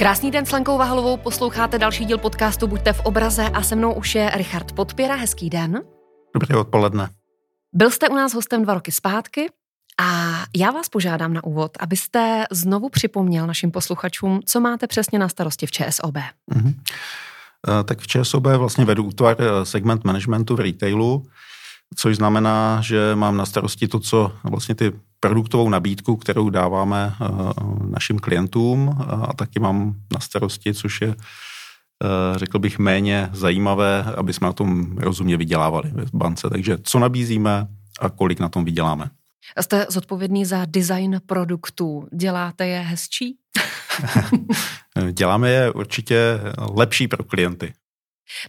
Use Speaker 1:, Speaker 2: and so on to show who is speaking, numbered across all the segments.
Speaker 1: Krásný den s Lenkou Vahalovou, posloucháte další díl podcastu Buďte v obraze a se mnou už je Richard Podpěra. Hezký den.
Speaker 2: Dobré odpoledne.
Speaker 1: Byl jste u nás hostem dva roky zpátky a já vás požádám na úvod, abyste znovu připomněl našim posluchačům, co máte přesně na starosti v ČSOB. Mm-hmm.
Speaker 2: Tak v ČSOB vlastně vedu útvar eh, segment managementu v retailu, což znamená, že mám na starosti to, co vlastně ty produktovou nabídku, kterou dáváme eh, našim klientům a taky mám na starosti, což je eh, řekl bych, méně zajímavé, aby jsme na tom rozumně vydělávali v bance. Takže co nabízíme a kolik na tom vyděláme.
Speaker 1: Jste zodpovědný za design produktů. Děláte je hezčí?
Speaker 2: Děláme je určitě lepší pro klienty.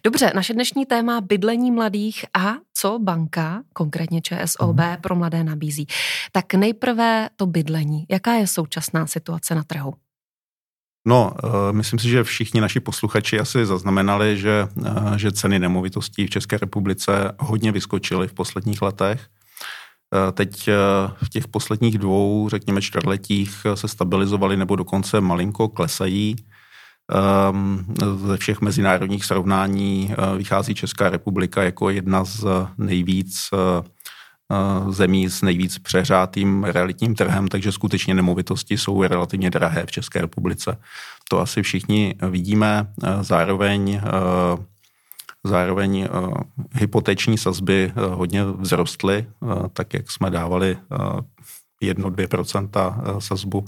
Speaker 1: Dobře, naše dnešní téma bydlení mladých a co banka, konkrétně ČSOB, mm. pro mladé nabízí. Tak nejprve to bydlení. Jaká je současná situace na trhu?
Speaker 2: No, eh, myslím si, že všichni naši posluchači asi zaznamenali, že, eh, že ceny nemovitostí v České republice hodně vyskočily v posledních letech. Eh, teď v těch posledních dvou, řekněme, čtvrtletích se stabilizovaly nebo dokonce malinko klesají. Ehm, ze všech mezinárodních srovnání eh, vychází Česká republika jako jedna z nejvíc eh, eh, zemí s nejvíc přeřátým realitním trhem, takže skutečně nemovitosti jsou relativně drahé v České republice. To asi všichni vidíme. Zároveň Zároveň hypoteční sazby hodně vzrostly, tak jak jsme dávali 1-2% sazbu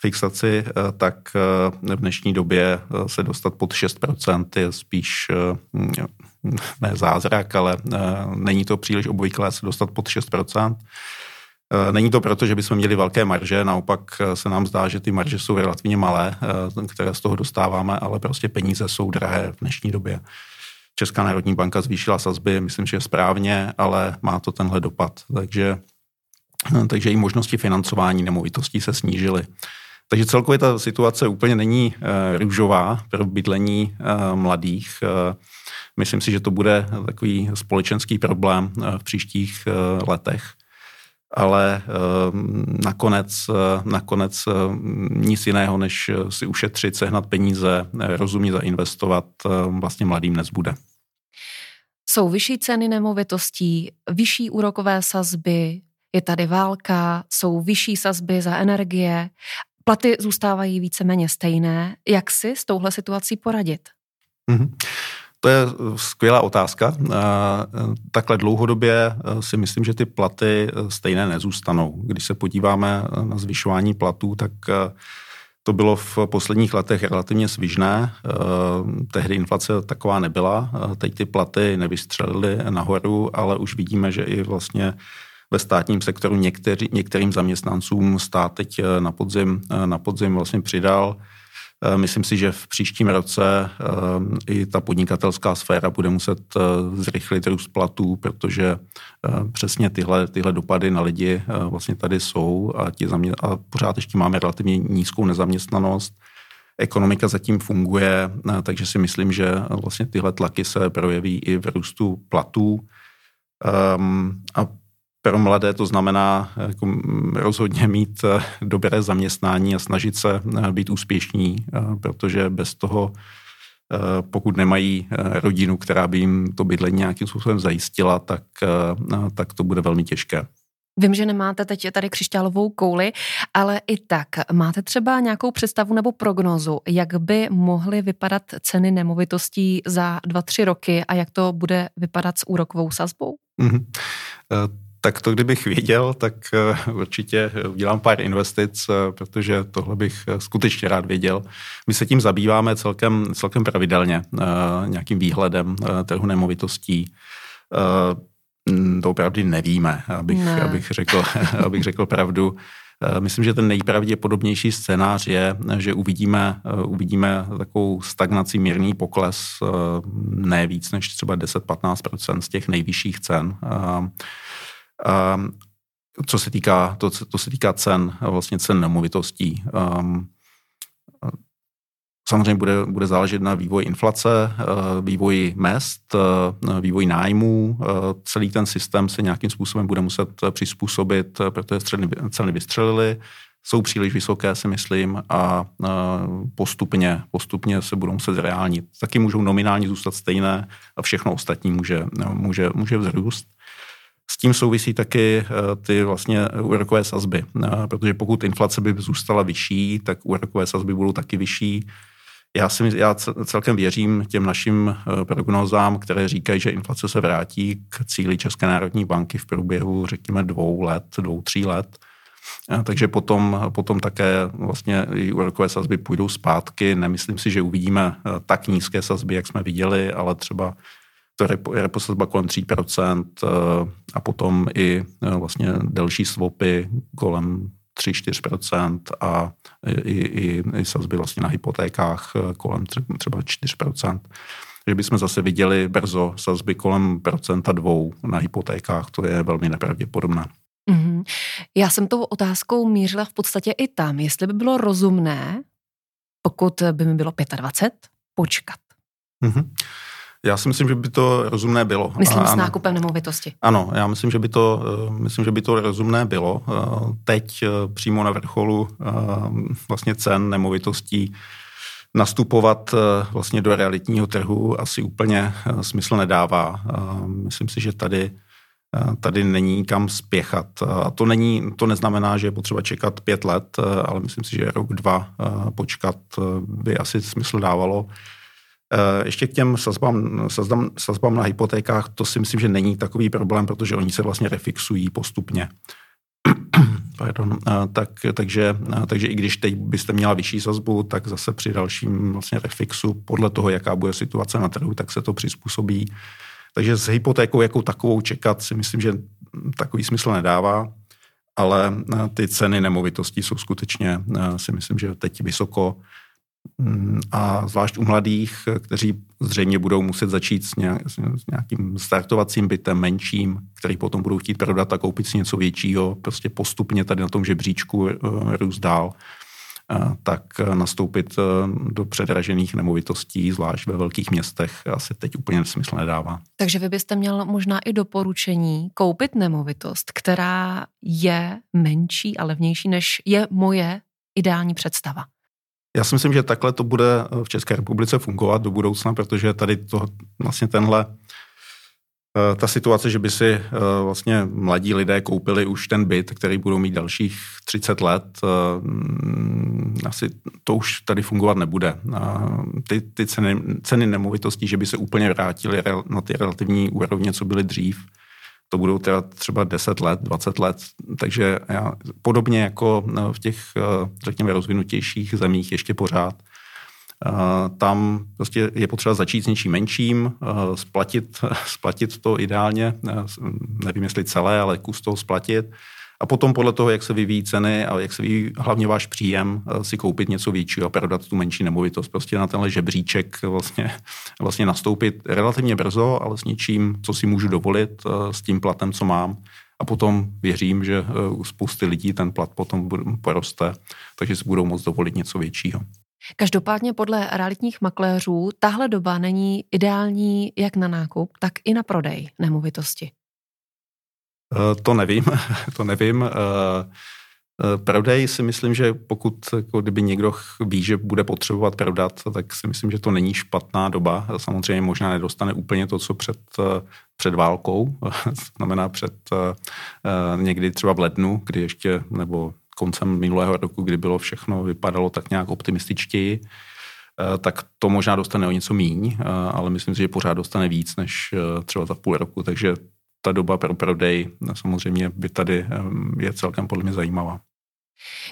Speaker 2: fixaci, eh, tak eh, v dnešní době eh, se dostat pod 6% je spíš ne zázrak, ale není to příliš obvyklé se dostat pod 6%. Není to proto, že bychom měli velké marže, naopak se nám zdá, že ty marže jsou relativně malé, které z toho dostáváme, ale prostě peníze jsou drahé v dnešní době. Česká národní banka zvýšila sazby, myslím, že je správně, ale má to tenhle dopad. Takže, takže i možnosti financování nemovitostí se snížily. Takže celkově ta situace úplně není uh, růžová pro bydlení uh, mladých. Uh, myslím si, že to bude takový společenský problém v příštích letech. Ale nakonec, nakonec nic jiného, než si ušetřit, sehnat peníze, rozumně zainvestovat, vlastně mladým nezbude.
Speaker 1: Jsou vyšší ceny nemovitostí, vyšší úrokové sazby, je tady válka, jsou vyšší sazby za energie platy zůstávají víceméně stejné. Jak si s touhle situací poradit? Mm-hmm.
Speaker 2: To je skvělá otázka. Takhle dlouhodobě si myslím, že ty platy stejné nezůstanou. Když se podíváme na zvyšování platů, tak to bylo v posledních letech relativně svižné. Tehdy inflace taková nebyla. Teď ty platy nevystřelily nahoru, ale už vidíme, že i vlastně ve státním sektoru některý, některým zaměstnancům stát teď eh, na podzim, eh, na podzim vlastně přidal. Eh, myslím si, že v příštím roce i ta podnikatelská sféra bude muset zrychlit růst platů, protože přesně tyhle, tyhle dopady na lidi vlastně tady jsou a, ti zamě- a pořád ještě máme relativně nízkou nezaměstnanost. Ekonomika zatím funguje, takže si myslím, že vlastně tyhle tlaky se projeví i v růstu platů. Um, a pro mladé to znamená jako rozhodně mít eh, dobré zaměstnání a snažit se eh, být úspěšní, eh, protože bez toho, pokud nemají rodinu, která by jim to bydlení nějakým způsobem zajistila, tak, tak to bude velmi těžké.
Speaker 1: Vím, že nemáte teď tady křišťálovou kouli, ale i tak máte třeba nějakou představu nebo prognózu, jak by mohly vypadat ceny nemovitostí za dva, tři roky a jak to bude vypadat s úrokovou sazbou? Mm-hmm.
Speaker 2: Tak to, kdybych věděl, tak eh, určitě udělám pár investic, eh, protože tohle bych eh, skutečně rád věděl. My se tím zabýváme celkem, celkem pravidelně, nějakým výhledem trhu nemovitostí. To opravdu nevíme, abych, ne. abych, řekl, abych řekl pravdu. Myslím, že ten nejpravděpodobnější scénář je, že uvidíme, uvidíme takovou stagnaci, mírný pokles, ne víc než třeba 10-15% z těch nejvyšších cen. Um, co se týká, to, to se týká cen, vlastně cen nemovitostí. Um, samozřejmě bude, bude záležet na vývoji inflace, uh, vývoji mest, uh, vývoji nájmů. Celý ten systém se nějakým způsobem bude muset přizpůsobit, protože ceny, ceny vystřelily. jsou příliš vysoké, si myslím, a postupně, postupně se budou muset zreálnit. Taky můžou nominálně zůstat stejné a všechno ostatní může, může, může vzrůst. S tím souvisí taky eh, ty vlastně úrokové sazby, eh, protože pokud inflace by zůstala vyšší, tak úrokové sazby budou taky vyšší. Já, si, já celkem věřím těm našim eh, prognózám, které říkají, že inflace se vrátí k cíli České národní banky v průběhu, řekněme, dvou let, dvou, tří let. Takže potom, potom také vlastně i úrokové sazby půjdou zpátky. Nemyslím si, že uvidíme tak nízké sazby, jak jsme viděli, ale třeba repo, repo sazba kolem 3% eh, a potom i eh, vlastně delší swapy kolem 3-4% a i, i, i sazby vlastně na hypotékách eh, kolem třeba 4%. Že bychom zase viděli brzo sazby kolem procenta dvou na hypotékách, to je velmi nepravděpodobné. Mm-hmm.
Speaker 1: Já jsem tou otázkou mířila v podstatě i tam, jestli by bylo rozumné, pokud by mi bylo 25, počkat. Mm-hmm.
Speaker 2: Já si myslím, že by to rozumné bylo.
Speaker 1: Myslím s nákupem nemovitosti.
Speaker 2: Ano, já myslím, že by to, eh, myslím, že by to rozumné bylo. Eh, teď eh, přímo na vrcholu vlastně cen nemovitostí nastupovat vlastně do realitního trhu asi úplně smysl nedává. Myslím si, že tady tady není kam spěchat. A to, není, to neznamená, že je potřeba čekat pět let, ale myslím si, že rok, dva počkat by asi smysl dávalo. Eh, ještě k těm sazbám, sazbám, sazbám na hypotékách, to si myslím, že není takový problém, protože oni se vlastně refixují postupně. Pardon. Eh, tak, takže, eh, takže i když teď byste měla vyšší sazbu, tak zase při dalším vlastně refixu, podle toho, jaká bude situace na trhu, tak se to přizpůsobí. Takže s hypotékou jako takovou čekat si myslím, že takový smysl nedává, ale ty ceny nemovitostí jsou skutečně, si myslím, že teď vysoko a zvlášť u mladých, kteří zřejmě budou muset začít s, nějakým startovacím bytem menším, který potom budou chtít prodat a koupit si něco většího, prostě postupně tady na tom žebříčku eh, růst dál, eh, tak nastoupit eh, do předražených nemovitostí, zvlášť ve velkých městech, asi teď úplně smysl nedává.
Speaker 1: Takže vy byste měl možná i doporučení koupit nemovitost, která je menší a levnější, než je moje ideální představa.
Speaker 2: Já si myslím, že takhle to bude v České republice fungovat do budoucna, protože tady to vlastně tenhle eh, ta situace, že by si eh, vlastně mladí lidé koupili už ten byt, který budou mít dalších 30 let, eh, asi to už tady fungovat nebude. Ty, ty ceny, ceny nemovitostí, že by se úplně vrátily na ty relativní úrovně, co byly dřív, to budou teda třeba 10 let, 20 let, takže já, podobně jako v těch, eh, řekněme, rozvinutějších zemích ještě pořád, eh, tam prostě je potřeba začít s něčím menším, eh, splatit, splatit to ideálně, nevím jestli celé, ale kus toho splatit a potom podle toho, jak se vyvíjí ceny a jak se vyvíjí hlavně váš příjem, eh, si koupit něco většího a prodat tu menší nemovitost. Prostě na tenhle žebříček vlastně, vlastně nastoupit relativně brzo, ale s něčím, co si můžu dovolit, eh, s tím platem, co mám. A potom věřím, že eh, u spousty lidí ten plat potom poroste, takže si budou moct dovolit něco většího.
Speaker 1: Každopádně podle realitních makléřů tahle doba není ideální jak na nákup, tak i na prodej nemovitosti.
Speaker 2: Eh, to nevím, to nevím. Eh, eh, prodej si myslím, že pokud jako kdyby někdo ví, že bude potřebovat prodat, tak si myslím, že to není špatná doba. Samozřejmě možná nedostane úplně to, co před, před válkou, znamená před někdy třeba v lednu, kdy ještě, nebo koncem minulého roku, kdy bylo všechno, vypadalo tak nějak optimističtěji, tak to možná dostane o něco míň, ale myslím si, že pořád dostane víc než třeba za půl roku, takže ta doba pro prodej samozřejmě by tady je celkem podle mě zajímavá.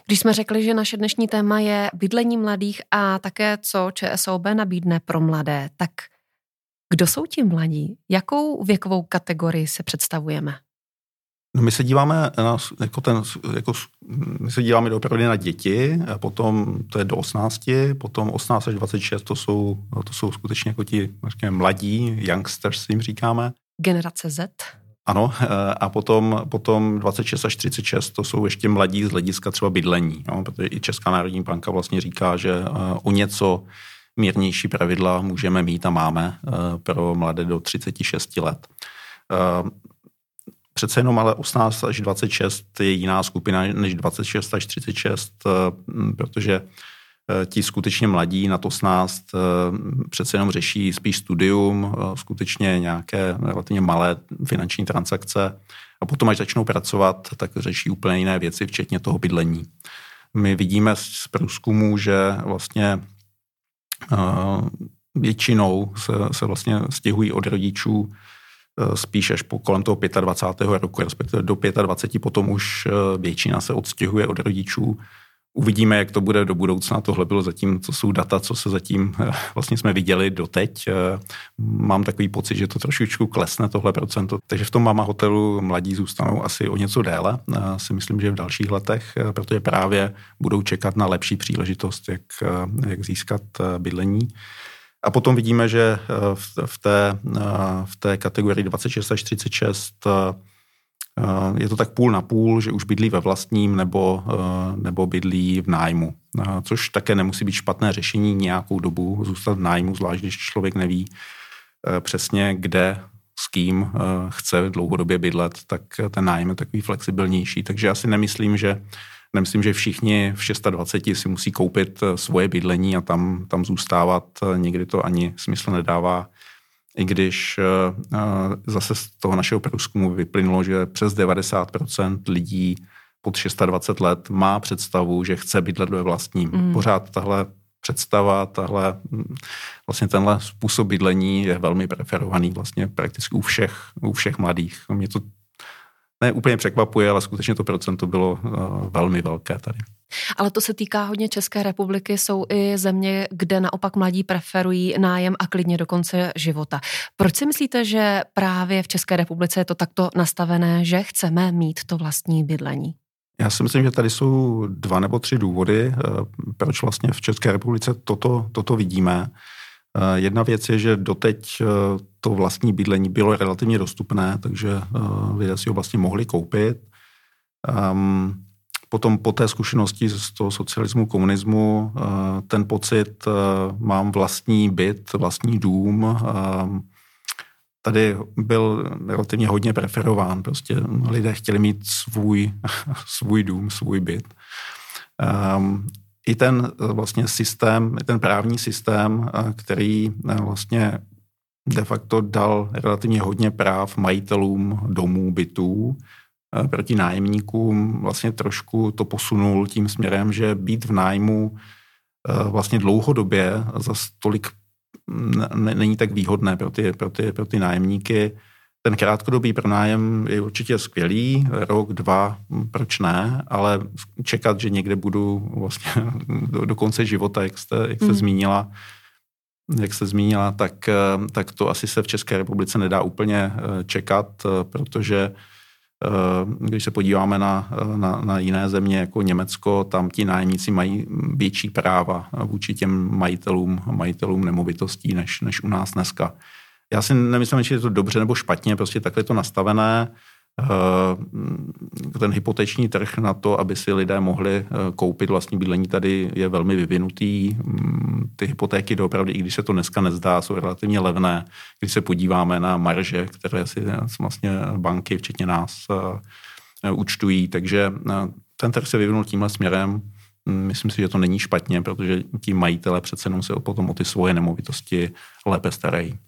Speaker 1: Když jsme řekli, že naše dnešní téma je bydlení mladých a také co ČSOB nabídne pro mladé, tak kdo jsou ti mladí? Jakou věkovou kategorii se představujeme?
Speaker 2: No my se díváme na, jako ten, jako, my se díváme opravdu na děti, a potom to je do 18, potom 18 až 26 to jsou, to jsou skutečně jako ti mladí, youngsters jim říkáme
Speaker 1: generace Z.
Speaker 2: Ano, eh, a potom, potom 26 až 36, to jsou ještě mladí z hlediska třeba bydlení, no, protože i Česká národní banka vlastně říká, že eh, o něco mírnější pravidla můžeme mít a máme eh, pro mladé do 36 let. přece jenom ale 18 až 26 je jiná skupina než 26 až 36, protože ti skutečně mladí na 18 přece jenom řeší spíš studium, skutečně nějaké relativně malé finanční transakce a potom, až začnou pracovat, tak řeší úplně jiné věci, včetně toho bydlení. My vidíme z průzkumu, že vlastně většinou se, se vlastně stěhují od rodičů spíš až po kolem toho 25. roku, respektive do 25. potom už většina se odstěhuje od rodičů Uvidíme, jak to bude do budoucna. Tohle bylo zatím, co jsou data, co se zatím eh, vlastně jsme viděli doteď. Eh, mám takový pocit, že to trošičku klesne tohle procento. Takže v tom mama hotelu mladí zůstanou asi o něco déle. Já si myslím, že v dalších letech, eh, protože právě budou čekat na lepší příležitost, jak, jak získat bydlení. A potom vidíme, že v té, v té kategorii 26 až 36 Eh, je to tak půl na půl, že už bydlí ve vlastním nebo, eh, nebo bydlí v nájmu, eh, což také nemusí být špatné řešení nějakou dobu zůstat v nájmu, zvlášť když člověk neví přesně, kde s kým chce dlouhodobě bydlet, tak ten nájem je takový flexibilnější. Takže já si nemyslím, že Nemyslím, že všichni v 26 si musí koupit svoje bydlení a tam, tam zůstávat. Někdy to ani smysl nedává i když eh, eh, zase z toho našeho průzkumu vyplynulo, že přes 90% lidí pod 26 let má představu, že chce bydlet ve vlastním. Mm. Pořád tahle představa, tahle, hm, vlastně tenhle způsob bydlení je velmi preferovaný vlastně prakticky u všech, u všech mladých. Mě to ne úplně překvapuje, ale skutečně to procento bylo uh, velmi velké tady.
Speaker 1: Ale to se týká hodně České republiky, jsou i země, kde naopak mladí preferují nájem a klidně do konce života. Proč si myslíte, že právě v České republice je to takto nastavené, že chceme mít to vlastní bydlení?
Speaker 2: Já si myslím, že tady jsou dva nebo tři důvody, eh, proč vlastně v České republice toto, toto vidíme. Eh, jedna věc je, že doteď eh, to vlastní bydlení bylo relativně dostupné, takže lidé si ho vlastně mohli koupit. Ehm, potom po té zkušenosti z toho socialismu, komunismu, eh, ten pocit, eh, mám vlastní byt, vlastní dům, eh, tady byl relativně hodně preferován. Prostě lidé chtěli mít svůj, svůj dům, svůj byt. I ten vlastně systém, i ten právní systém, který vlastně de facto dal relativně hodně práv majitelům domů, bytů, Eh, proti nájemníkům vlastně trošku to posunul tím směrem, že být v nájmu eh, vlastně dlouhodobě za tolik není tak výhodné pro ty, pro ty, pro ty nájemníky. Ten krátkodobý pronájem je určitě skvělý, rok, dva, proč ne, ale čekat, že někde budu vlastně do, do konce života, jak jste, jak jste mm. zmínila, jak jste zmínila, tak, eh, tak to asi se v České republice nedá úplně čekat, protože Eh, když se podíváme na, na, na jiné země jako Německo, tam ti nájemníci mají větší práva vůči těm majitelům, majitelům nemovitostí než, než u nás dneska. Já si nemyslím, že je to dobře nebo špatně, prostě takhle to nastavené. Eh, ten hypoteční trh na to, aby si lidé mohli eh, koupit vlastní bydlení, tady je velmi vyvinutý. Mm, ty hypotéky doopravdy, i když se to dneska nezdá, jsou relativně levné. Když se podíváme na marže, které si vlastně banky, včetně nás, eh, účtují. Takže ten trh se vyvinul tímhle směrem. Mm, myslím si, že to není špatně, protože ti majitele přece jenom se potom o ty svoje nemovitosti lépe starají.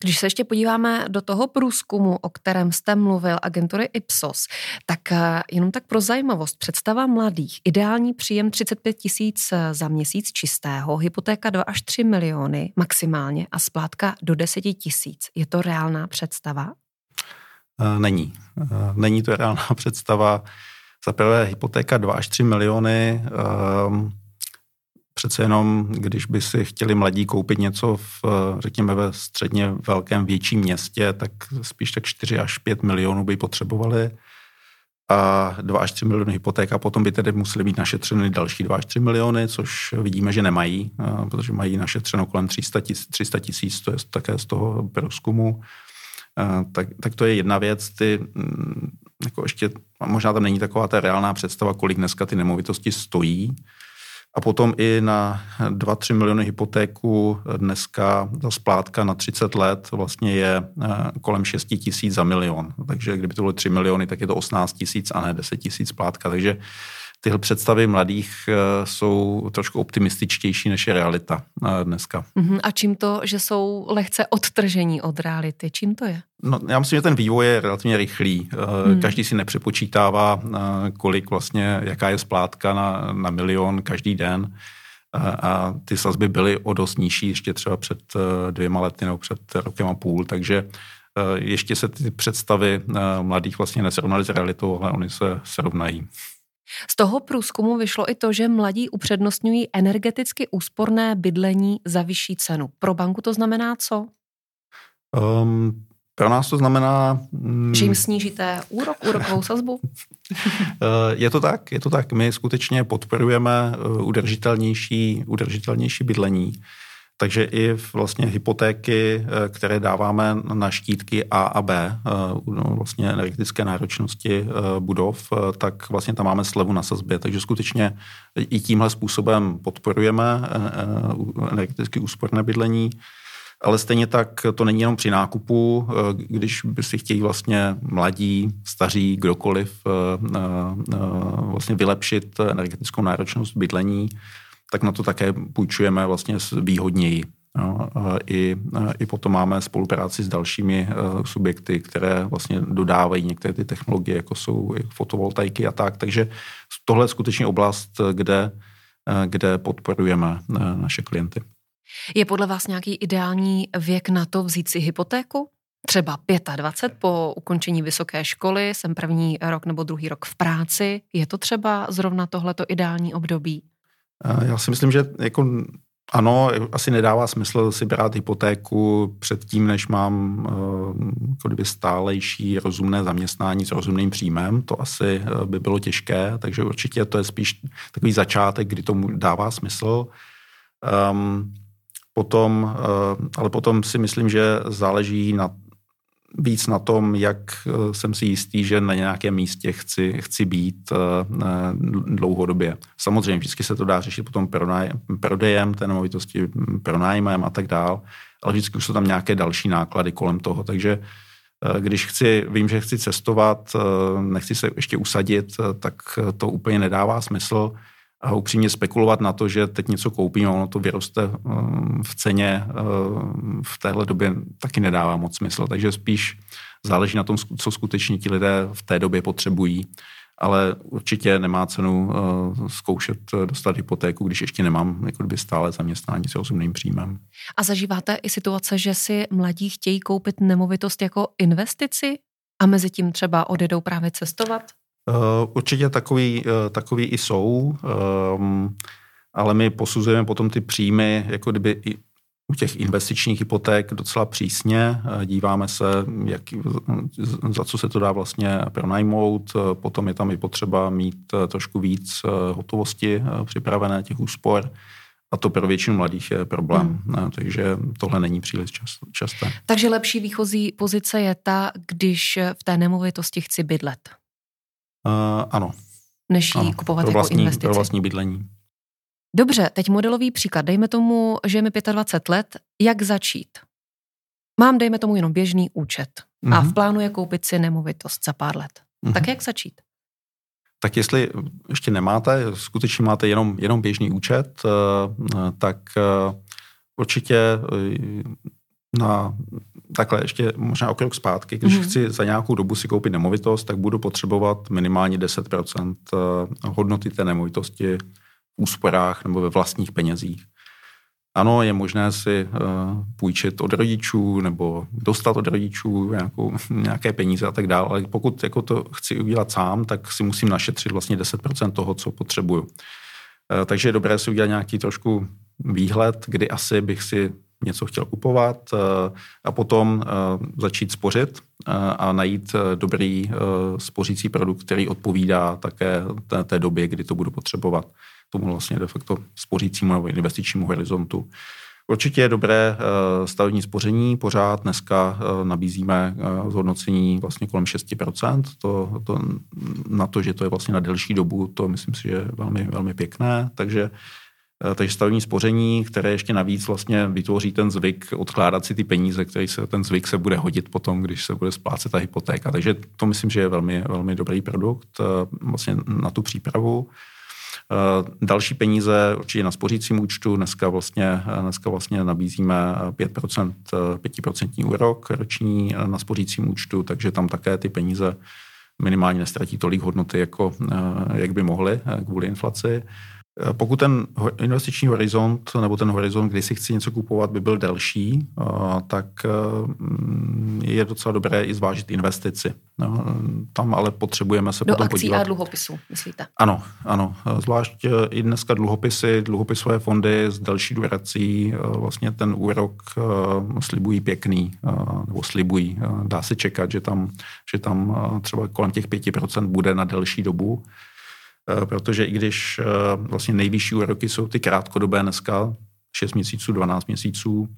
Speaker 1: Když se ještě podíváme do toho průzkumu, o kterém jste mluvil, agentury Ipsos, tak eh, jenom tak pro zajímavost, představa mladých, ideální příjem 35 tisíc eh, za měsíc čistého, hypotéka 2 až 3 miliony maximálně a splátka do 10 tisíc. Je to reálná představa?
Speaker 2: Eh, není. Není to reálná představa. Za prvé hypotéka 2 až 3 miliony. Um, přece jenom, když by si chtěli mladí koupit něco v, řekněme, ve středně velkém větším městě, tak spíš tak 4 až 5 milionů by potřebovali a 2 až 3 miliony hypoték a potom by tedy museli být našetřeny další 2 až 3 miliony, což vidíme, že nemají, protože mají našetřeno kolem 300 tisíc, 300 tisíc to je také z toho průzkumu. Tak, tak to je jedna věc. Ty, mm, jako ještě, možná tam není taková ta reálná představa, kolik dneska ty nemovitosti stojí, A potom i na 2-3 miliony hypotéku dneska ta splátka na 30 let vlastně je kolem 6 tisíc za milion. Takže kdyby to bylo 3 miliony, tak je to 18 tisíc a ne 10 tisíc splátka. Takže tyhle představy mladých eh, jsou trošku optimističtější než je realita eh, dneska.
Speaker 1: Mhm, a čím to, že jsou lehce odtržení od reality, čím to je?
Speaker 2: No, já myslím, že ten vývoj je relativně rychlý. Eh, hmm. Každý si nepřepočítává, kolik vlastně, jaká je splátka na, na milion každý den. A ty sazby byly o dost nižší ještě třeba před dvěma lety nebo před rokem a půl, takže ještě se ty představy mladých vlastně nesrovnaly s realitou, ale oni se srovnají.
Speaker 1: Z toho průzkumu vyšlo i to, že mladí upřednostňují energeticky úsporné bydlení za vyšší cenu. Pro banku to znamená co?
Speaker 2: Um, pro nás to znamená...
Speaker 1: Mm, že jim snížíte úrok, úrokovou sazbu?
Speaker 2: Eh, je to tak, je to tak. My skutečně podporujeme eh, udržitelnější, udržitelnější bydlení. Takže i vlastně hypotéky, eh, které dáváme na štítky A a B, eh, no, vlastně energetické náročnosti eh, budov, tak vlastně tam máme slevu na sazbě. Takže skutečně i tímhle způsobem podporujeme energeticky úsporné bydlení. Ale stejně tak to není jenom při nákupu, když by si chtějí vlastně mladí, staří, kdokoliv vlastně vylepšit energetickou náročnost bydlení, tak na to také půjčujeme vlastně výhodněji. No, i, I potom máme spolupráci s dalšími e, subjekty, které vlastně dodávají některé ty technologie, jako jsou fotovoltaiky a tak. Takže tohle je skutečně oblast, kde, e, kde podporujeme e, naše klienty.
Speaker 1: Je podle vás nějaký ideální věk na to vzít si hypotéku? Třeba 25 po ukončení vysoké školy, jsem první rok nebo druhý rok v práci. Je to třeba zrovna tohleto ideální období?
Speaker 2: Já si myslím, že jako ano, asi nedává smysl si brát hypotéku před tím, než mám eh, jako kdyby stálejší rozumné zaměstnání s rozumným příjmem. To asi eh, by bylo těžké, takže určitě to je spíš takový začátek, kdy tomu dává smysl. Um, potom, uh, ale potom si myslím, že záleží na víc na tom, jak eh, jsem si jistý, že na nějakém místě chci, chci být eh, eh, dlouhodobě. Samozřejmě vždycky se to dá řešit potom prodejem té nemovitosti, pronájmem a tak dál, ale vždycky už jsou tam nějaké další náklady kolem toho, takže když chci, vím, že chci cestovat, nechci se ještě usadit, tak to úplně nedává smysl a upřímně spekulovat na to, že teď něco koupím a ono to vyroste eh, v ceně eh, v téhle době taky nedává moc smysl. Takže spíš záleží na tom, co skutečně ti lidé v té době potřebují. Ale určitě nemá cenu uh, zkoušet dostat hypotéku, když ještě nemám jako kdyby stále zaměstnání s rozumným příjmem.
Speaker 1: A zažíváte i situace, že si mladí chtějí koupit nemovitost jako investici a mezi tím třeba odjedou právě cestovat?
Speaker 2: Uh, určitě takový, uh, takový i jsou, um, ale my posuzujeme potom ty příjmy, jako kdyby i u těch investičních hypoték docela přísně. Díváme se, jak, za co se to dá vlastně pronajmout. Potom je tam i potřeba mít trošku víc hotovosti připravené, těch úspor. A to pro většinu mladých je problém. Hmm. Takže tohle není příliš časté.
Speaker 1: Takže lepší výchozí pozice je ta, když v té nemovitosti chci bydlet.
Speaker 2: Uh, ano.
Speaker 1: Než ji kupovat pro jako vlastní, jako investici.
Speaker 2: Pro vlastní bydlení.
Speaker 1: Dobře, teď modelový příklad. Dejme tomu, že je mi 25 let. Jak začít? Mám, dejme tomu, jenom běžný účet mm-hmm. a v mhm. plánu je koupit si nemovitost za pár let. Mm-hmm. Tak jak začít?
Speaker 2: Tak jestli ještě nemáte, skutečně máte jenom, jenom běžný účet, eh, eh, tak určitě na takhle ještě možná o krok zpátky, když mm-hmm. chci za nějakou dobu si koupit nemovitost, tak budu potřebovat minimálně 10% eh, hodnoty té nemovitosti v úsporách nebo ve vlastních penězích. Ano, je možné si uh, půjčit od rodičů nebo dostat od rodičů nějakou, nějaké peníze a tak dále, ale pokud jako to chci udělat sám, tak si musím našetřit vlastně 10% toho, co potřebuju. Uh, takže je dobré si udělat nějaký trošku výhled, kdy asi bych si něco chtěl kupovat eh, a potom eh, začít spořit eh, a najít dobrý spořící produkt, který odpovídá také té, té době, kdy to budu potřebovat, tomu vlastně de facto spořícímu nebo investičnímu horizontu. Určitě je dobré stavební spoření, pořád dneska nabízíme zhodnocení vlastně kolem 6%, to, to, na to, že to je vlastně na delší dobu, to myslím si, že je velmi, velmi pěkné, takže takže stavební spoření, které ještě navíc vlastně vytvoří ten zvyk odkládat si ty peníze, který se, ten zvyk se bude hodit potom, když se bude splácet ta hypotéka. Takže to myslím, že je velmi, velmi dobrý produkt vlastně na tu přípravu. Eh, další peníze určitě na spořícím účtu. Dneska vlastně, eh, dneska vlastně nabízíme 5%, 5% úrok roční na spořícím účtu, takže tam také ty peníze minimálně nestratí tolik hodnoty, jako eh, jak by mohly kvůli inflaci. Eh, pokud ten investiční horizont nebo ten horizont, kdy si chci něco kupovat, by byl delší, eh, tak eh, je docela dobré i zvážit investici. No, tam ale potřebujeme se
Speaker 1: Do
Speaker 2: potom
Speaker 1: akcí
Speaker 2: podívat.
Speaker 1: a dluhopisů, myslíte?
Speaker 2: Ano, ano. Zvlášť i dneska dluhopisy, dluhopisové fondy s delší durací, vlastně ten úrok slibují pěkný, nebo slibují. Dá se čekat, že tam, že tam třeba kolem těch 5% bude na delší dobu. Eh, protože i když eh, vlastně nejvyšší úroky jsou ty krátkodobé dneska, 6 měsíců, 12 měsíců,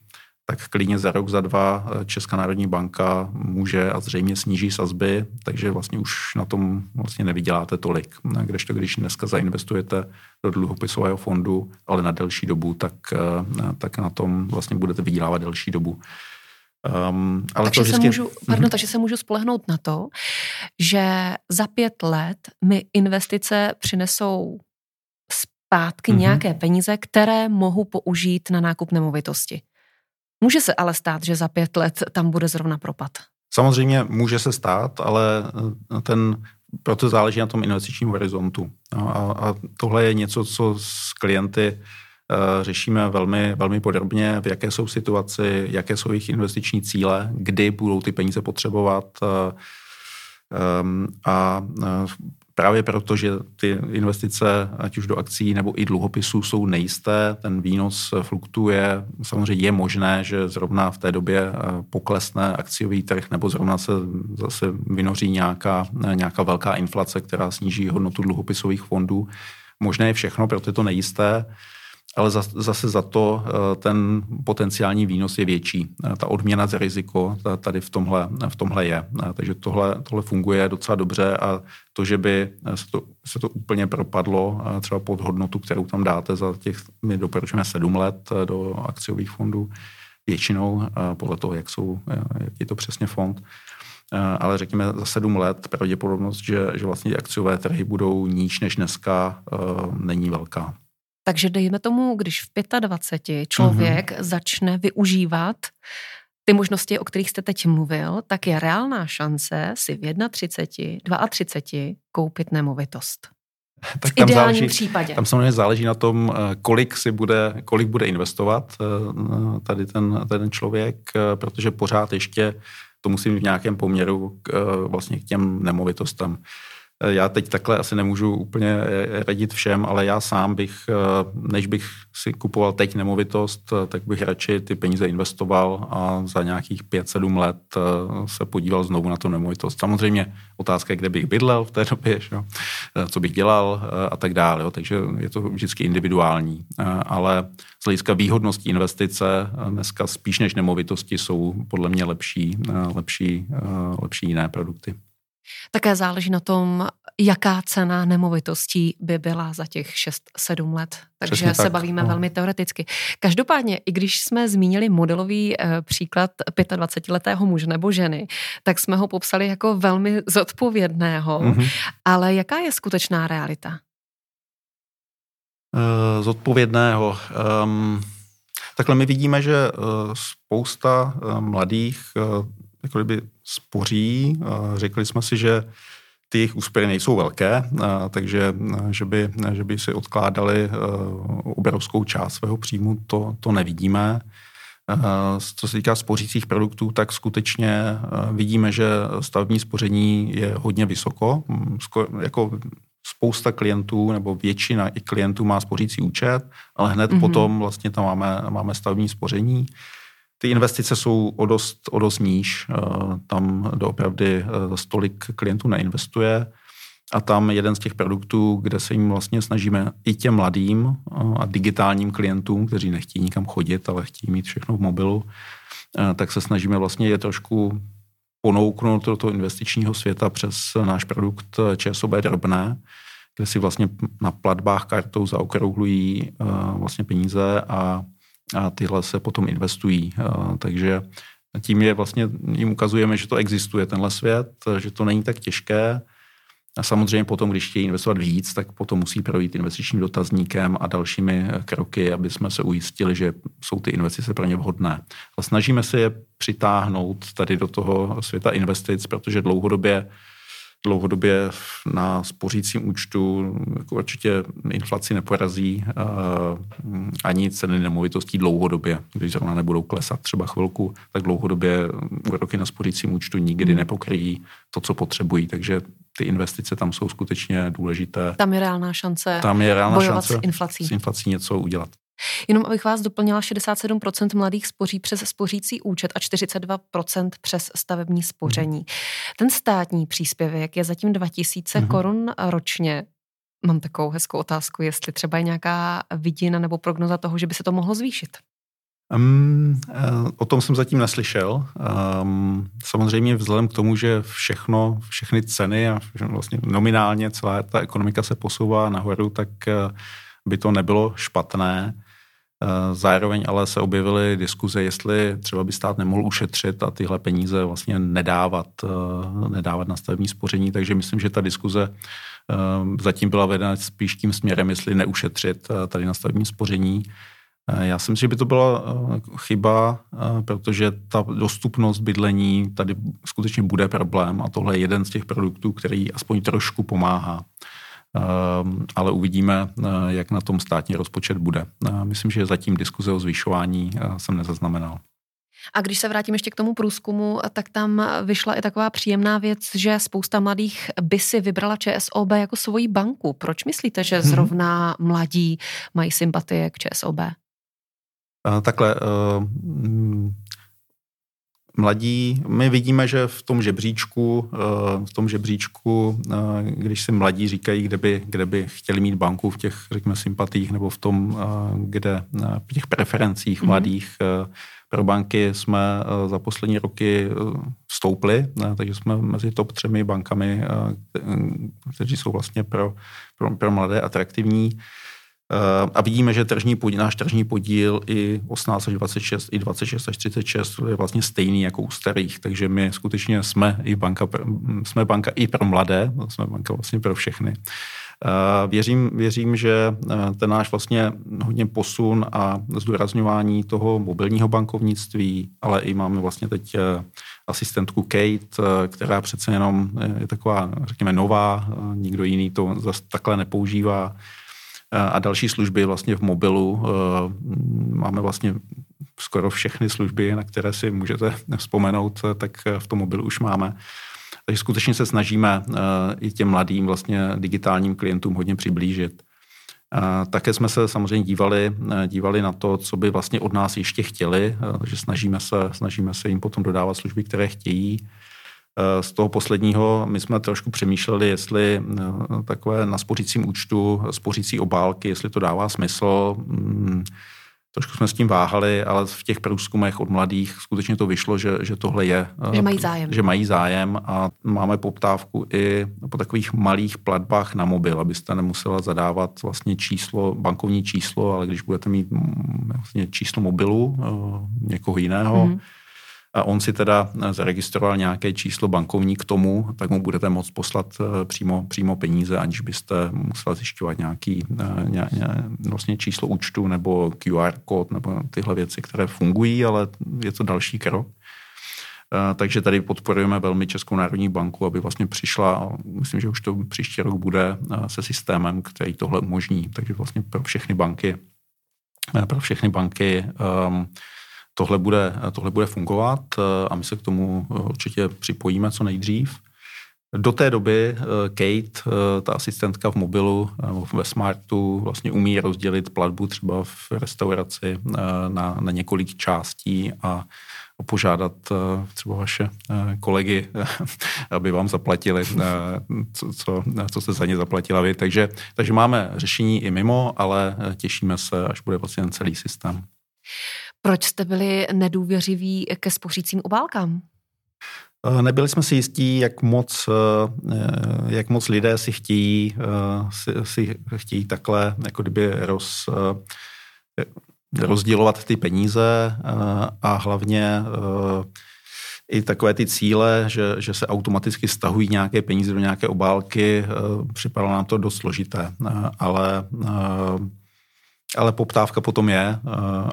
Speaker 2: tak klidně za rok, za dva eh, Česká národní banka může a zřejmě sníží sazby, takže vlastně už na tom vlastně nevyděláte tolik. Kdežto když dneska zainvestujete do dluhopisového fondu, ale na delší dobu, tak, tak na tom vlastně budete vydělávat delší dobu.
Speaker 1: Um, ale takže, to vždycky... se můžu, pardon, mm-hmm. takže se můžu spolehnout na to, že za pět let mi investice přinesou zpátky mm-hmm. nějaké peníze, které mohu použít na nákup nemovitosti. Může se ale stát, že za pět let tam bude zrovna propad.
Speaker 2: Samozřejmě může se stát, ale eh, ten, proto záleží na tom investičním horizontu. No a, a tohle je něco, co s klienty Eh, řešíme velmi, velmi podrobně, v jaké jsou situaci, jaké jsou jejich investiční cíle, kdy budou ty peníze potřebovat. Eh, ehm, a eh, právě proto, že ty investice, ať už do akcí nebo i dluhopisů, jsou nejisté, ten výnos fluktuuje. Samozřejmě je možné, že zrovna v té době poklesne akciový trh nebo zrovna se zase vynoří nějaká, nějaká velká inflace, která sníží hodnotu dluhopisových fondů. Možné je všechno, proto je to nejisté ale zase za to eh, ten potenciální výnos je větší. Eh, ta odměna za riziko tady v tomhle, v tomhle je. Eh, takže tohle, tohle funguje docela dobře a to, že by se to, se to úplně propadlo třeba pod hodnotu, kterou tam dáte za těch, my doporučujeme sedm let do akciových fondů, většinou podle toho, jak, jsou, jak je to přesně fond, ale řekněme za sedm let pravděpodobnost, že, že vlastně akciové trhy budou níž než dneska, není velká.
Speaker 1: Takže dejme tomu, když v 25 člověk mm-hmm. začne využívat ty možnosti, o kterých jste teď mluvil, tak je reálná šance si v 31, 32 koupit nemovitost.
Speaker 2: Tak v tam ideálním záleží, případě. Tam samozřejmě záleží na tom, eh, kolik si bude, kolik bude investovat eh, tady ten, tady ten člověk, eh, protože pořád ještě to musí mít v nějakém poměru k, vlastně k těm nemovitostem. Já teď takhle asi nemůžu úplně radit všem, ale já sám bych, eh, než bych si kupoval teď nemovitost, eh, tak bych radši ty peníze investoval a za nějakých 5-7 let eh, se podíval znovu na tu nemovitost. Samozřejmě otázka je, kde bych bydlel v té době, že? co bych dělal a tak dále. Jo? Takže je to vždycky individuální. Ale z hlediska výhodnosti investice dneska spíš než nemovitosti jsou podle mě lepší, lepší, lepší jiné produkty.
Speaker 1: Také záleží na tom, jaká cena nemovitostí by byla za těch 6-7 let. Takže Přesně se tak, bavíme no. velmi teoreticky. Každopádně, i když jsme zmínili modelový e, příklad 25-letého muže nebo ženy, tak jsme ho popsali jako velmi zodpovědného. Mm-hmm. Ale jaká je skutečná realita?
Speaker 2: Uh, zodpovědného. Um, takhle my vidíme, že uh, spousta mladých jako kdyby spoří. Řekli jsme si, že ty jejich úspěchy nejsou velké, takže že by, že by si odkládali obrovskou část svého příjmu, to, to nevidíme. Co se týká spořících produktů, tak skutečně vidíme, že stavební spoření je hodně vysoko. Jako spousta klientů nebo většina i klientů má spořící účet, ale hned mm-hmm. potom vlastně tam máme, máme stavební spoření. Ty investice jsou o dost, o dost níž, eh, tam doopravdy eh, stolik klientů neinvestuje. A tam jeden z těch produktů, kde se jim vlastně snažíme i těm mladým eh, a digitálním klientům, kteří nechtějí nikam chodit, ale chtějí mít všechno v mobilu, tak se snažíme vlastně je trošku ponouknout do toho investičního světa přes náš produkt ČSOB drobné, kde si vlastně na platbách kartou zaokrouhlují vlastně peníze a, a tyhle se potom investují. Takže tím je vlastně, jim ukazujeme, že to existuje, tenhle svět, že to není tak těžké. A samozřejmě potom, když chtějí investovat víc, tak potom musí projít investičním dotazníkem a dalšími kroky, aby jsme se ujistili, že jsou ty investice pro ně vhodné. Ale snažíme se je přitáhnout tady do toho světa investic, protože dlouhodobě dlouhodobě na spořícím účtu jako určitě inflaci neporazí uh, ani ceny nemovitostí dlouhodobě. Když zrovna nebudou klesat třeba chvilku, tak dlouhodobě úroky na spořícím účtu nikdy hmm. nepokryjí to, co potřebují. Takže ty investice tam jsou skutečně důležité.
Speaker 1: Tam je reálná šance
Speaker 2: tam je reálná
Speaker 1: bojovat
Speaker 2: šance
Speaker 1: s inflací.
Speaker 2: S inflací něco udělat.
Speaker 1: Jenom abych vás doplnila, 67% mladých spoří přes spořící účet a 42% přes stavební spoření. Hmm. Ten státní příspěvek je zatím 2000 hmm. korun ročně. Mám takovou hezkou otázku, jestli třeba je nějaká vidina nebo prognoza toho, že by se to mohlo zvýšit.
Speaker 2: Um, o tom jsem zatím neslyšel. Um, samozřejmě vzhledem k tomu, že všechno, všechny ceny a vlastně nominálně celá ta ekonomika se posouvá nahoru, tak uh, by to nebylo špatné. Eh, zároveň ale se objevily diskuze, jestli třeba by stát nemohl ušetřit a tyhle peníze vlastně nedávat, eh, nedávat na stavební spoření. Takže myslím, že ta diskuze eh, zatím byla vedena spíš tím směrem, jestli neušetřit tady na stavební spoření. Já si myslím, že by to byla chyba, protože ta dostupnost bydlení tady skutečně bude problém a tohle je jeden z těch produktů, který aspoň trošku pomáhá. Ehm, ale uvidíme, eh, jak na tom státní rozpočet bude. Eh, myslím, že zatím diskuze o zvyšování eh, jsem nezaznamenal.
Speaker 1: A když se vrátím ještě k tomu průzkumu, tak tam vyšla i taková příjemná věc, že spousta mladých by si vybrala ČSOB jako svoji banku. Proč myslíte, že mhm. zrovna mladí mají sympatie k ČSOB?
Speaker 2: Takhle, mladí, my vidíme, že v tom žebříčku, eh, v tom žebříčku, eh, když si mladí říkají, kde by, kde by chtěli mít banku v těch, řekněme, sympatích nebo v tom, eh, kde v těch preferencích mm-hmm. mladých pro banky jsme za poslední roky vstoupili, takže jsme mezi top třemi bankami, kteří jsou vlastně pro, pro, pro mladé atraktivní. Eh, a vidíme, že tržní podíl, náš tržní podíl i 18 až 26, i 26 až 36 je vlastně stejný jako u starých, takže my skutečně jsme i banka, jsme banka i pro mladé, jsme banka vlastně pro všechny. Eh, věřím, věřím, že eh, ten náš vlastně hodně posun a zdůrazňování toho mobilního bankovnictví, ale i máme vlastně teď asistentku Kate, která přece jenom je taková, řekněme, nová, nikdo jiný to zase takhle nepoužívá a další služby vlastně v mobilu. Eh, máme vlastně skoro všechny služby, na které si můžete vzpomenout, tak v tom mobilu už máme. Takže skutečně se snažíme eh, i těm mladým vlastně digitálním klientům hodně přiblížit. Také jsme se samozřejmě dívali, eh, dívali na to, co by vlastně od nás ještě chtěli, takže snažíme se, snažíme se jim potom dodávat služby, které chtějí. Eh, z toho posledního my jsme trošku přemýšleli, jestli eh, takové na spořícím účtu, spořící obálky, jestli to dává smysl. Mm, trošku jsme s tím váhali, ale v těch průzkumech od mladých skutečně to vyšlo, že, že tohle je.
Speaker 1: Že mají zájem.
Speaker 2: Že mají zájem a máme poptávku i po takových malých platbách na mobil, abyste nemusela zadávat vlastně číslo, bankovní číslo, ale když budete mít mm, vlastně číslo mobilu eh, někoho jiného, mm a on si teda eh, zaregistroval nějaké číslo bankovní k tomu, tak mu budete moct poslat eh, přímo, přímo peníze, aniž byste musela zjišťovat nějaký eh, ně, ně, vlastně číslo účtu nebo QR kód nebo tyhle věci, které fungují, ale je to další krok. Takže tady podporujeme velmi Českou národní banku, aby vlastně přišla, myslím, že už to příští rok bude se systémem, který tohle umožní. Takže vlastně pro všechny banky, pro všechny banky um, tohle bude, tohle bude fungovat eh, a my se k tomu eh, určitě připojíme co nejdřív. Do té doby eh, Kate, ta asistentka v mobilu ve Smartu, vlastně umí rozdělit platbu třeba v restauraci na, na několik částí a požádat třeba vaše kolegy, aby vám zaplatili, co, co, co jste za ně zaplatila vy. Takže, takže máme řešení i mimo, ale těšíme se, až bude vlastně celý systém.
Speaker 1: Proč jste byli nedůvěřiví ke spořícím obálkám?
Speaker 2: Nebyli jsme si jistí, jak moc, jak moc lidé si chtějí, si, si chtějí takhle, jako kdyby roz, rozdělovat ty peníze a hlavně i takové ty cíle, že, že se automaticky stahují nějaké peníze do nějaké obálky, připadalo nám to dost složité, ale ale poptávka potom je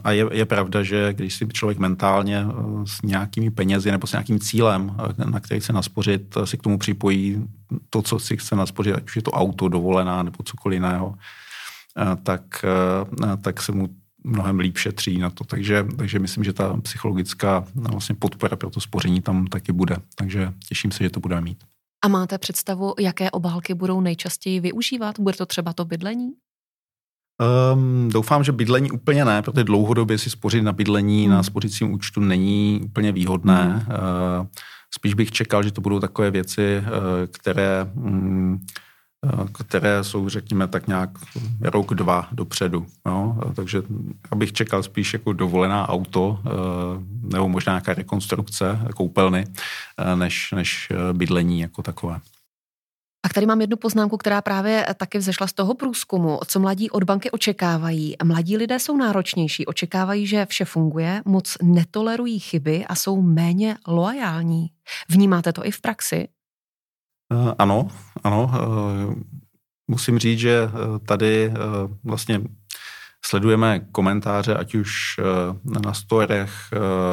Speaker 2: a je, je pravda, že když si člověk mentálně s nějakými penězi nebo s nějakým cílem, na který chce naspořit, si k tomu připojí to, co si chce naspořit, ať už je to auto, dovolená nebo cokoliv jiného, tak, tak se mu mnohem líp šetří na to. Takže, takže myslím, že ta psychologická vlastně podpora pro to spoření tam taky bude. Takže těším se, že to budeme mít.
Speaker 1: A máte představu, jaké obálky budou nejčastěji využívat? Bude to třeba to bydlení?
Speaker 2: Um, doufám, že bydlení úplně ne, protože dlouhodobě si spořit na bydlení hmm. na spořícím účtu není úplně výhodné. Hmm. Uh, spíš bych čekal, že to budou takové věci, uh, které um, které jsou, řekněme, tak nějak rok, dva dopředu. Jo? Takže abych čekal spíš jako dovolená auto nebo možná nějaká rekonstrukce koupelny, než, než bydlení jako takové.
Speaker 1: A tady mám jednu poznámku, která právě taky vzešla z toho průzkumu, co mladí od banky očekávají. Mladí lidé jsou náročnější, očekávají, že vše funguje, moc netolerují chyby a jsou méně loajální. Vnímáte to i v praxi?
Speaker 2: Uh, ano, ano. Uh, musím říct, že uh, tady vlastně sledujeme komentáře, ať už na storech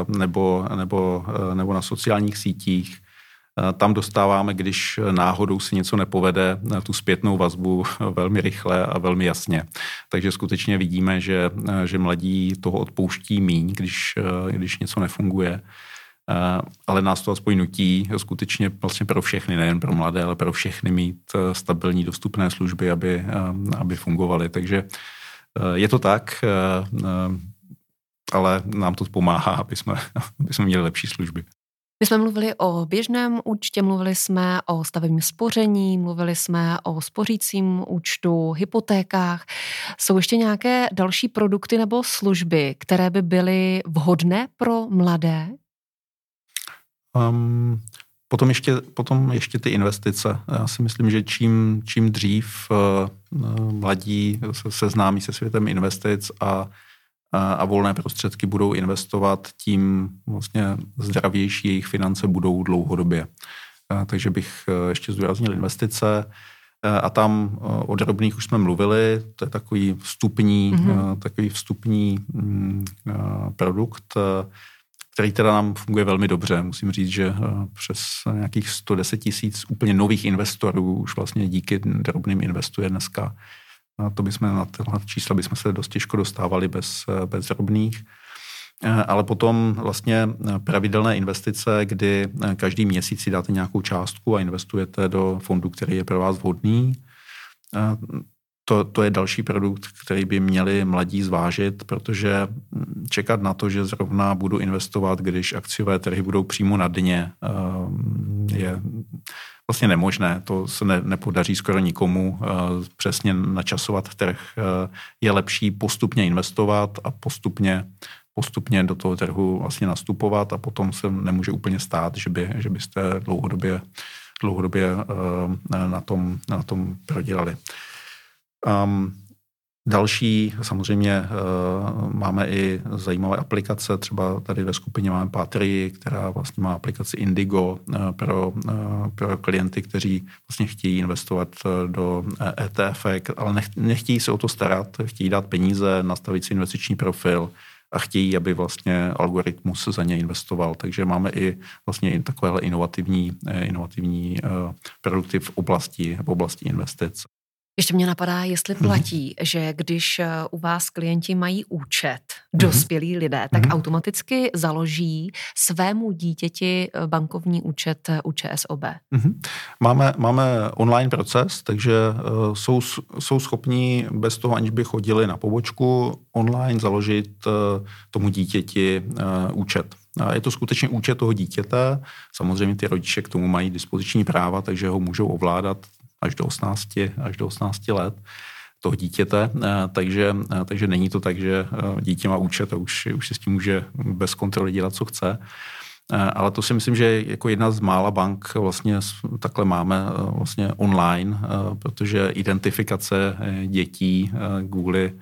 Speaker 2: nebo, nebo, nebo na sociálních sítích, Eh, tam dostáváme, když náhodou si něco nepovede, eh, tu zpětnou vazbu velmi rychle a velmi jasně. Takže skutečně vidíme, že, eh, že mladí toho odpouští míň, když, když něco nefunguje ale nás to aspoň nutí skutečně vlastně pro všechny, nejen pro mladé, ale pro všechny mít stabilní dostupné služby, aby, aby fungovaly. Takže je to tak, ale nám to pomáhá, aby jsme, aby jsme měli lepší služby.
Speaker 1: My jsme mluvili o běžném účtě, mluvili jsme o stavebním spoření, mluvili jsme o spořícím účtu, hypotékách. Jsou ještě nějaké další produkty nebo služby, které by byly vhodné pro mladé?
Speaker 2: Um, potom, ještě, potom ještě ty investice. Já si myslím, že čím, čím dřív uh, mladí se seznámí se světem investic a a volné prostředky budou investovat, tím vlastně zdravější jejich finance budou dlouhodobě. Takže bych e, ještě zdůraznil investice. E, a tam e, o drobných už jsme mluvili, to je takový vstupní, mm-hmm. takový vstupní mm, produkt, který teda nám funguje velmi dobře. Musím říct, že přes nějakých 110 tisíc úplně nových investorů už vlastně díky drobným investuje dneska a to bychom na tyhle čísla bychom se dost těžko dostávali bez, bez drobných. Eh, ale potom vlastně pravidelné investice, kdy eh, každý měsíc si dáte nějakou částku a investujete do fondu, který je pro vás vhodný. Eh, to, to je další produkt, který by měli mladí zvážit, protože hm, čekat na to, že zrovna budu investovat, když akciové trhy budou přímo na dně, je vlastně nemožné. To se ne, nepodaří skoro nikomu uh, přesně načasovat trh. Uh, je lepší postupně investovat a postupně postupně do toho trhu vlastně nastupovat a potom se nemůže úplně stát, že, by, že byste dlouhodobě, dlouhodobě uh, na, tom, na tom prodělali. Um, Další, samozřejmě eh, máme i zajímavé aplikace, třeba tady ve skupině máme Patrii, která vlastně má aplikaci Indigo eh, pro, eh, pro klienty, kteří vlastně chtějí investovat do ETF, e ale nechtějí se o to starat, chtějí dát peníze, nastavit si investiční profil, a chtějí, aby vlastně algoritmus za ně investoval. Takže máme i vlastně takovéhle inovativní, inovativní produkty v oblasti, v oblasti investic.
Speaker 1: Ještě mě napadá, jestli mhm. platí, mm-hmm. že když eh, u vás klienti mají účet, mhm. dospělí mm-hmm. lidé, tak mm-hmm. automaticky založí svému dítěti eh, bankovní účet eh, u ČSOB. Mm-hmm.
Speaker 2: Máme, máme online proces, takže uh, jsou, jsou schopní bez toho, aniž by chodili na pobočku, online založit uh, tomu dítěti uh, účet. Je to skutečně účet toho dítěte. Samozřejmě ty rodiče k tomu mají dispoziční práva, takže ho můžou ovládat až do 18, až do 18 let toho dítěte, eh, takže, eh, takže není to tak, že eh, dítě má účet a už, už si s tím může bez kontroly dělat, co chce. Ale to si myslím, že jako jedna z mála bank vlastně takhle máme vlastně online, protože identifikace dětí kvůli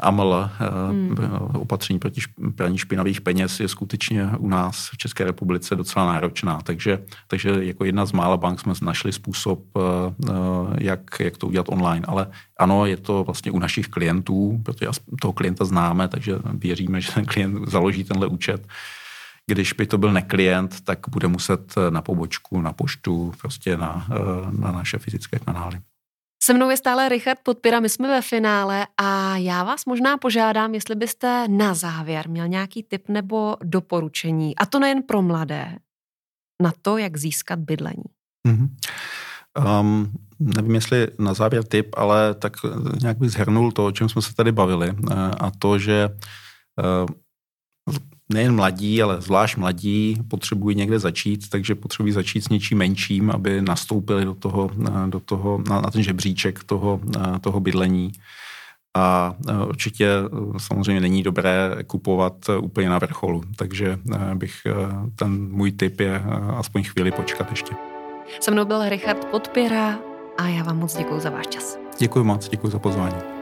Speaker 2: AML, hmm. opatření proti praní špinavých peněz, je skutečně u nás v České republice docela náročná. Takže, takže jako jedna z mála bank jsme našli způsob, eh, eh, jak, jak to udělat online. Ale ano, je to vlastně u našich klientů, protože toho klienta známe, takže věříme, že ten klient založí tenhle účet. Když by to byl neklient, tak bude muset na pobočku, na poštu, prostě na, eh, na naše fyzické kanály.
Speaker 1: Se mnou je stále Richard Podpira, my jsme ve finále a já vás možná požádám, jestli byste na závěr měl nějaký tip nebo doporučení, a to nejen pro mladé, na to, jak získat bydlení. Mm-hmm.
Speaker 2: Um, nevím, jestli na závěr tip, ale tak nějak bych zhrnul to, o čem jsme se tady bavili eh, a to, že eh, nejen mladí, ale zvlášť mladí potřebují někde začít, takže potřebují začít s něčím menším, aby nastoupili do toho, do toho na, na ten žebříček toho, toho bydlení. A určitě samozřejmě není dobré kupovat úplně na vrcholu, takže bych ten můj tip je aspoň chvíli počkat ještě.
Speaker 1: Se mnou byl Richard Podpěra a já vám moc děkuji za váš čas.
Speaker 2: Děkuji moc, děkuji za pozvání.